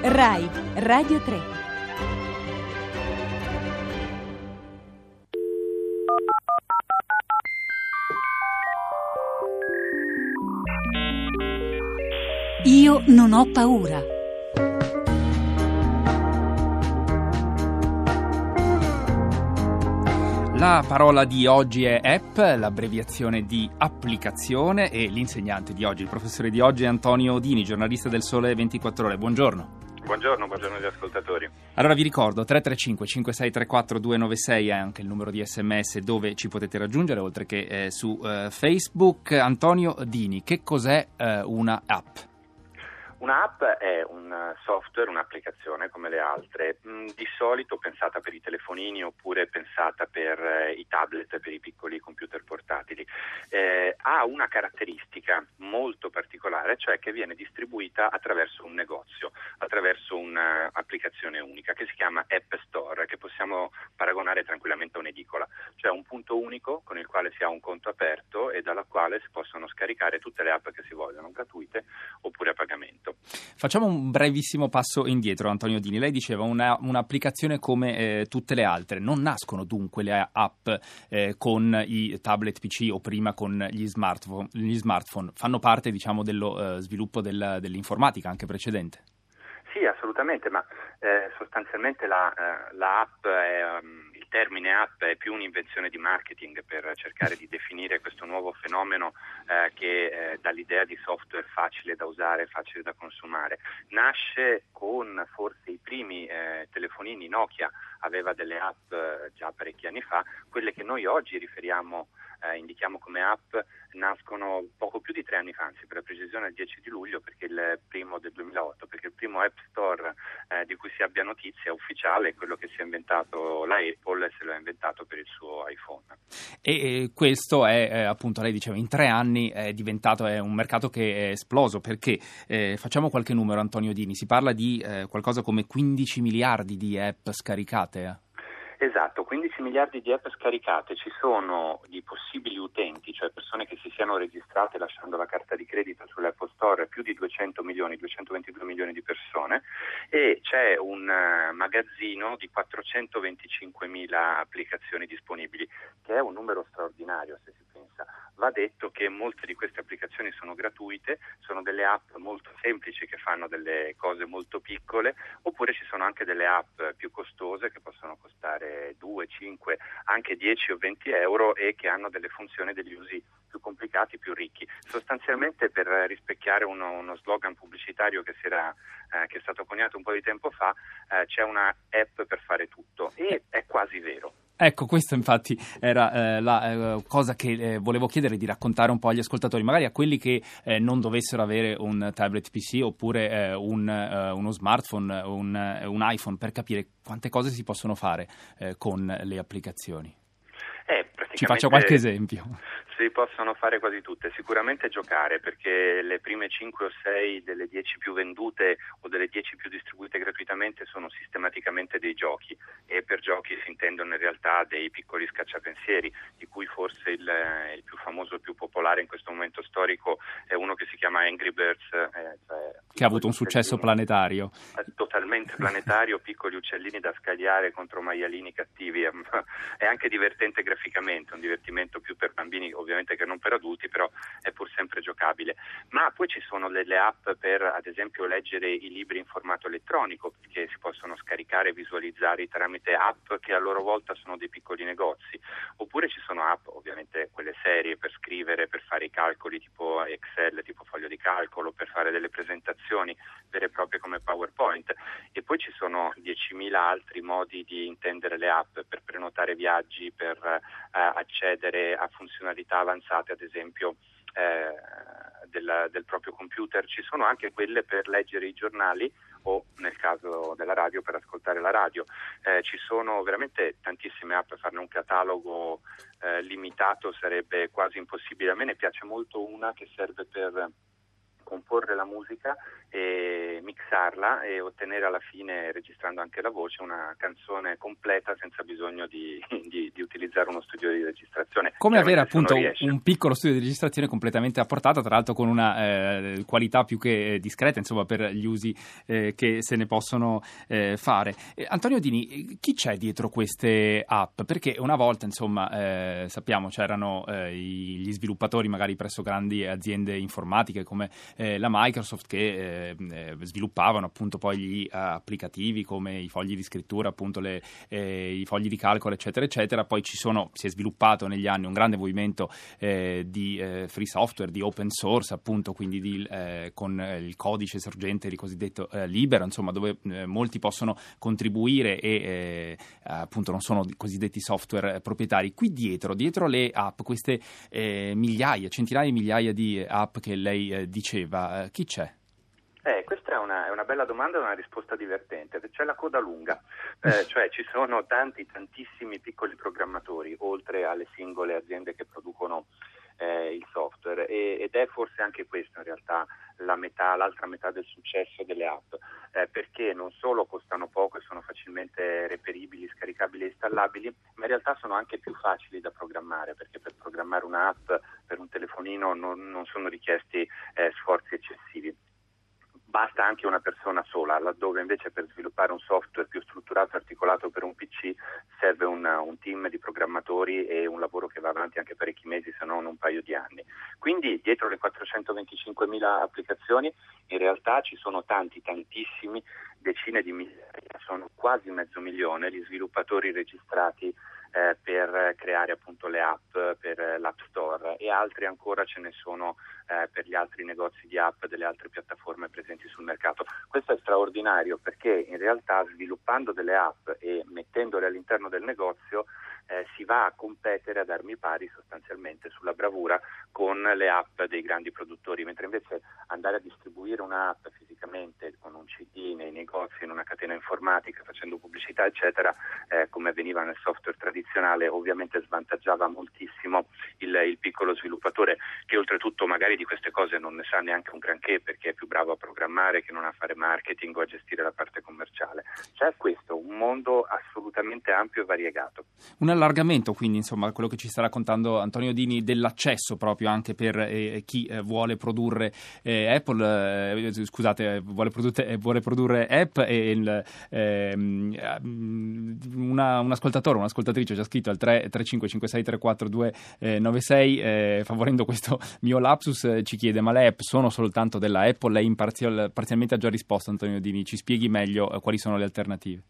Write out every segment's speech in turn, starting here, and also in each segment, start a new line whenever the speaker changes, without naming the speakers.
RAI Radio 3 Io non ho paura.
La parola di oggi è app, l'abbreviazione di applicazione e l'insegnante di oggi, il professore di oggi è Antonio Odini, giornalista del Sole 24 Ore. Buongiorno.
Buongiorno, buongiorno agli ascoltatori.
Allora vi ricordo 335 5634 296 è anche il numero di sms dove ci potete raggiungere oltre che eh, su eh, Facebook. Antonio Dini, che cos'è eh, una app?
Un'app è un software, un'applicazione come le altre, mm, di solito pensata per i telefonini oppure pensata per eh, i tablet, per i piccoli computer portatili. Eh, ha una caratteristica molto particolare, cioè che viene distribuita attraverso un negozio, attraverso un'applicazione unica che si chiama App Store, che possiamo paragonare tranquillamente a un'edicola, cioè un punto unico con il quale si ha un conto aperto e dalla quale si possono scaricare tutte le app che si vogliono, gratuite oppure a pagamento momento.
Facciamo un brevissimo passo indietro, Antonio Dini. Lei diceva una, un'applicazione come eh, tutte le altre. Non nascono dunque le app eh, con i tablet PC o prima con gli smartphone. Gli smartphone. Fanno parte diciamo, dello eh, sviluppo del, dell'informatica anche precedente.
Sì, assolutamente, ma eh, sostanzialmente la, eh, la app è... Um termine app è più un'invenzione di marketing per cercare di definire questo nuovo fenomeno eh, che eh, dà l'idea di software facile da usare, facile da consumare. Nasce con forse i primi eh, telefonini Nokia, aveva delle app eh, già parecchi anni fa, quelle che noi oggi riferiamo eh, indichiamo come app nascono poco più di tre anni fa, anzi per la precisione il 10 di luglio perché il primo del 2008, perché il primo App Store eh, di cui si abbia notizia ufficiale è quello che si è inventato la Apple e se lo ha inventato per il suo iPhone.
E, questo è eh, appunto, lei diceva, in tre anni è diventato è un mercato che è esploso perché eh, facciamo qualche numero Antonio Dini, si parla di eh, qualcosa come 15 miliardi di app scaricate.
Esatto, 15 miliardi di app scaricate, ci sono di possibili utenti, cioè persone che si siano registrate lasciando la carta di credito sull'Apple Store, più di 200 milioni, 222 milioni di persone e c'è un uh, magazzino di 425 mila applicazioni disponibili, che è un numero straordinario se si pensa. Va detto che molte di queste applicazioni sono gratuite, sono delle app molto semplici che fanno delle cose molto piccole, oppure ci sono anche delle app più costose che possono costare 2, 5, anche 10 o 20 euro e che hanno delle funzioni, degli usi più complicati, più ricchi. Sostanzialmente per rispecchiare uno, uno slogan pubblicitario che, era, eh, che, è stato coniato un po' di tempo fa, eh, c'è una app per fare tutto e è quasi vero.
Ecco, questa infatti era eh, la eh, cosa che eh, volevo chiedere di raccontare un po' agli ascoltatori, magari a quelli che eh, non dovessero avere un tablet PC oppure eh, un, eh, uno smartphone, un, un, iPhone, per capire quante cose si possono fare con le applicazioni. Ci faccio qualche esempio
si possono fare quasi tutte, sicuramente giocare perché le prime 5 o 6 delle 10 più vendute o delle 10 più distribuite gratuitamente sono sistematicamente dei giochi e per giochi si intendono in realtà dei piccoli scacciapensieri di cui forse il, il più famoso, il più popolare in questo momento storico è uno che si chiama Angry Birds. Eh,
cioè che ha avuto un successo planetario.
Totalmente planetario, piccoli uccellini da scagliare contro maialini cattivi, è anche divertente graficamente, un divertimento più per bambini ovviamente ovviamente che non per adulti, però è pur sempre giocabile. Ma poi ci sono delle app per, ad esempio, leggere i libri in formato elettronico, che si possono scaricare e visualizzare tramite app che a loro volta sono dei piccoli negozi. Oppure ci sono app, ovviamente quelle serie per scrivere, per fare i calcoli tipo Excel, tipo foglio di calcolo, per fare delle presentazioni vere e proprie come PowerPoint. Poi ci sono 10.000 altri modi di intendere le app per prenotare viaggi, per eh, accedere a funzionalità avanzate, ad esempio eh, del, del, proprio computer. Ci sono anche quelle per leggere i giornali o nel caso della radio per ascoltare la radio. Eh, ci sono veramente tantissime app, farne un catalogo eh, limitato sarebbe quasi impossibile. A me ne piace molto una che serve per comporre la musica e mixarla e ottenere alla fine, registrando anche la voce, una canzone completa senza bisogno di, di, di utilizzare uno studio di registrazione.
Come avere appunto un piccolo studio di registrazione completamente a portata, tra l'altro con una eh, qualità più che discreta insomma, per gli usi eh, che se ne possono eh, fare. Antonio Dini, chi c'è dietro queste app? Perché una volta insomma, eh, sappiamo c'erano eh, gli sviluppatori magari presso grandi aziende informatiche come eh, la Microsoft che sviluppavano appunto poi gli applicativi come i fogli di scrittura, appunto le, i fogli di calcolo eccetera eccetera. Poi ci sono, si è sviluppato negli anni un grande movimento di free software, di open source appunto, quindi di, con il codice sorgente, il cosiddetto libero, insomma dove molti possono contribuire e appunto non sono cosiddetti software proprietari. Qui dietro, dietro le app, queste eh, migliaia, centinaia di migliaia di app che lei eh, diceva, eh, chi c'è?
Eh, questa è una, è una, bella domanda e una risposta divertente. C'è la coda lunga, eh, cioè ci sono tanti, tantissimi piccoli programmatori, oltre alle singole aziende che producono eh, il software. E, ed è forse anche questo in realtà la metà, l'altra metà del successo delle app, eh, perché non solo costano poco e sono facilmente reperibili, scaricabili e installabili, ma in realtà sono anche più facili da programmare, perché per programmare un'app per un telefonino non, non sono richiesti eh, sforzi eccessivi. Basta anche una persona sola, laddove invece per sviluppare un software più strutturato e articolato per un PC serve una, un team di programmatori e un lavoro che va avanti anche parecchi mesi, se non un paio di anni. Quindi dietro le 425.000 applicazioni in realtà ci sono tanti, tantissimi, decine di migliaia, sono quasi mezzo milione gli sviluppatori registrati creare appunto le app per l'App Store e altri ancora ce ne sono eh, per gli altri negozi di app delle altre piattaforme presenti sul mercato. Questo è straordinario perché in realtà sviluppando delle app e mettendole all'interno del negozio eh, si va a competere ad armi pari sostanzialmente sulla bravura con le app dei grandi produttori, mentre invece andare a distribuire un'app fisicamente CD nei negozi, in una catena informatica, facendo pubblicità, eccetera, eh, come avveniva nel software tradizionale, ovviamente svantaggiava moltissimo il, il piccolo sviluppatore che oltretutto magari di queste cose non ne sa neanche un granché perché è più bravo a programmare che non a fare marketing o a gestire la parte commerciale. C'è questo, un mondo assolutamente ampio e variegato.
Un allargamento quindi, insomma, quello che ci sta raccontando Antonio Dini dell'accesso proprio anche per eh, chi eh, vuole produrre eh, Apple, eh, scusate, vuole, produrre, vuole produrre app e il, ehm, una, un ascoltatore, un'ascoltatrice ha scritto al 3, 355634296 favorendo questo mio lapsus ci chiede ma le app sono soltanto della Apple? Lei parzial, parzialmente ha già risposto Antonio Dini, ci spieghi meglio quali sono le alternative?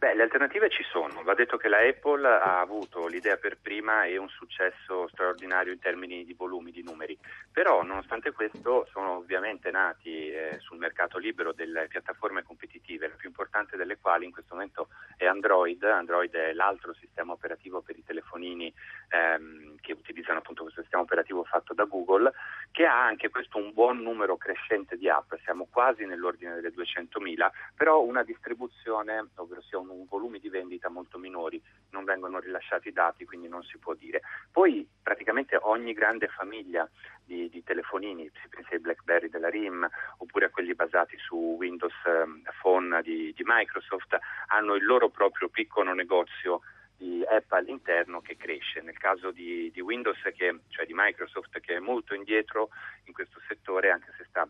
Beh, le alternative ci sono. Va detto che la Apple ha avuto l'idea per prima e un successo straordinario in termini di volumi, di numeri. Però, nonostante questo, sono ovviamente nati eh, sul mercato libero delle piattaforme competitive, la più importante delle quali in questo momento è Android. Android è l'altro sistema operativo per i telefonini ehm, che utilizzano appunto questo sistema operativo fatto da Google, che ha anche questo un buon numero crescente di app. Siamo quasi nell'ordine delle 200.000, però una distribuzione, ovvero sia un un volumi di vendita molto minori, non vengono rilasciati i dati, quindi non si può dire. Poi praticamente ogni grande famiglia di, di telefonini, si pensa ai BlackBerry della RIM oppure a quelli basati su Windows ehm, Phone di, di Microsoft, hanno il loro proprio piccolo negozio di app all'interno che cresce. Nel caso di, di Windows, che, cioè di Microsoft, che è molto indietro in questo settore, anche se sta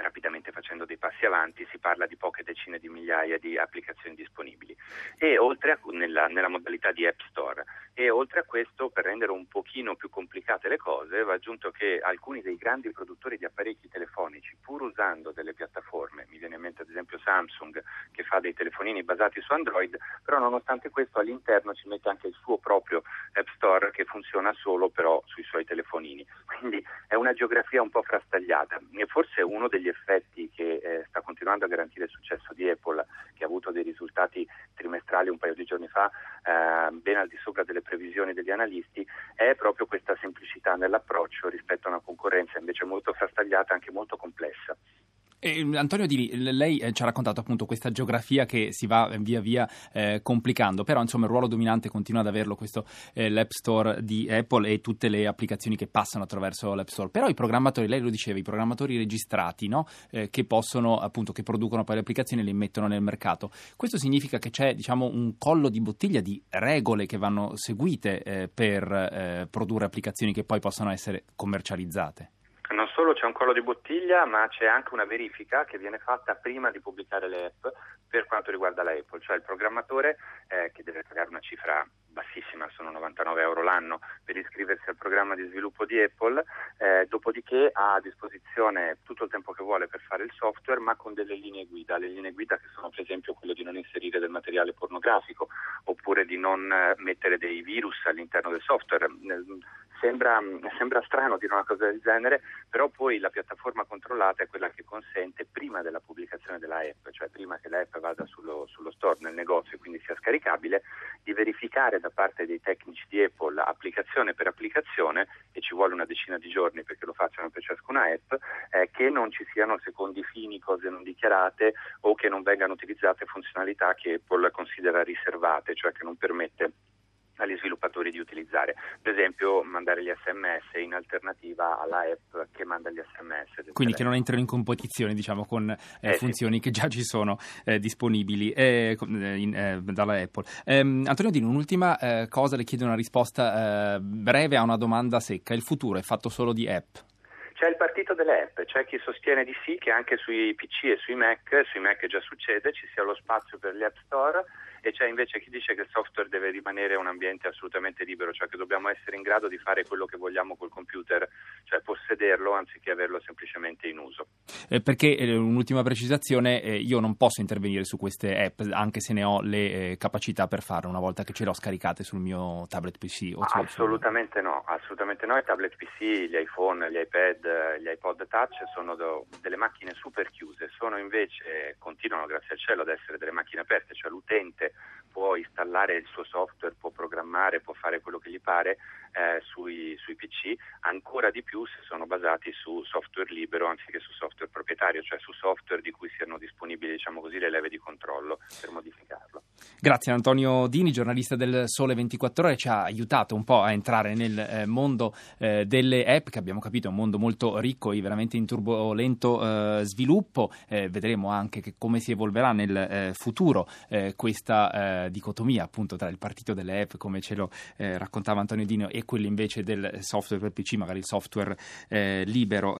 rapidamente facendo dei passi avanti, si parla di poche decine di migliaia di applicazioni disponibili e oltre a, nella, nella, modalità di App Store. E oltre a questo, per rendere un pochino più complicate le cose, va aggiunto che alcuni dei grandi produttori di apparecchi telefonici, pur usando delle piattaforme, mi viene in mente ad esempio Samsung che fa dei telefonini basati su Android, però nonostante questo all'interno ci mette anche il suo proprio App Store che funziona solo però sui suoi telefonini. Quindi è una geografia un po' frastagliata e forse uno degli effetti che eh, sta continuando a garantire il successo di Apple, che ha avuto dei risultati trimestrali un paio di giorni fa eh, ben al di sopra delle previsioni degli analisti, è proprio questa semplicità nell'approccio rispetto a una concorrenza invece molto frastagliata e anche molto complessa.
E, Antonio Dini, lei eh, ci ha raccontato appunto questa geografia che si va via via eh, complicando, però insomma il ruolo dominante continua ad averlo questo eh, l'App Store di Apple e tutte le applicazioni che passano attraverso l'App Store. Però i programmatori, lei lo diceva, i programmatori registrati no? Eh, che possono appunto che producono poi le applicazioni e le mettono nel mercato. Questo significa che c'è diciamo un collo di bottiglia di regole che vanno seguite eh, per eh, produrre applicazioni che poi possono essere commercializzate
solo c'è un collo di bottiglia, ma c'è anche una verifica che viene fatta prima di pubblicare le app per quanto riguarda la Apple, cioè il programmatore eh, che deve pagare una cifra bassissima, sono 99 euro l'anno per iscriversi al programma di sviluppo di Apple, eh, dopodiché ha a disposizione tutto il tempo che vuole per fare il software, ma con delle linee guida, le linee guida che sono per esempio quelle di non inserire del materiale pornografico oppure di non eh, mettere dei virus all'interno del software. Sembra, sembra, strano dire una cosa del genere, però poi la piattaforma controllata è quella che consente prima della pubblicazione della app, cioè prima che l'app vada sullo, sullo store, nel negozio e quindi sia scaricabile, di verificare da parte dei tecnici di Apple applicazione per applicazione, e ci vuole una decina di giorni perché lo facciano per ciascuna app, eh, che non ci siano secondi fini, cose non dichiarate o che non vengano utilizzate funzionalità che Apple considera riservate, cioè che non permette agli sviluppatori di utilizzare. Per esempio mandare gli sms in alternativa alla app che manda gli sms.
Quindi che non entrano in competizione diciamo, con eh, eh, funzioni sì. che già ci sono eh, disponibili eh, in, eh, dalla Apple. Ehm, Antonio Dino, un'ultima eh, cosa, le chiedo una risposta breve a una domanda secca. Il futuro è fatto solo di app?
C'è il partito delle app, c'è chi sostiene di sì che anche sui PC e sui Mac, sui Mac già succede, ci sia lo spazio per gli app store e c'è invece chi dice che il software deve rimanere un ambiente assolutamente libero, cioè che dobbiamo essere in grado di fare quello che vogliamo col computer, cioè possederlo anziché averlo semplicemente in uso.
Eh, perché eh, un'ultima precisazione, eh, io non posso intervenire su queste app anche se ne ho le eh, capacità per farlo una volta che ce l'ho scaricate sul mio tablet PC.
assolutamente no, assolutamente no, i tablet PC, gli iPhone, gli iPad, gli iPod Touch sono do, delle macchine super chiuse, sono invece, continuano grazie al cielo ad essere delle macchine aperte, cioè l'utente può installare il suo software, può programmare, può fare quello che gli pare eh, sui, sui, PC, ancora di più se sono basati su software libero anziché su software proprietario, cioè su software di cui siano disponibili diciamo così, le leve di controllo per modificarlo.
Grazie Antonio Dini, giornalista del Sole 24 Ore, ci ha aiutato un po' a entrare nel eh, mondo eh, delle app che abbiamo capito è un mondo molto ricco e veramente in turbolento eh, sviluppo. Eh, vedremo anche come si evolverà nel eh, futuro questa dicotomia appunto tra il partito delle app, come ce lo raccontava Antonio Dini, e quelli invece del software per PC, magari il software libero.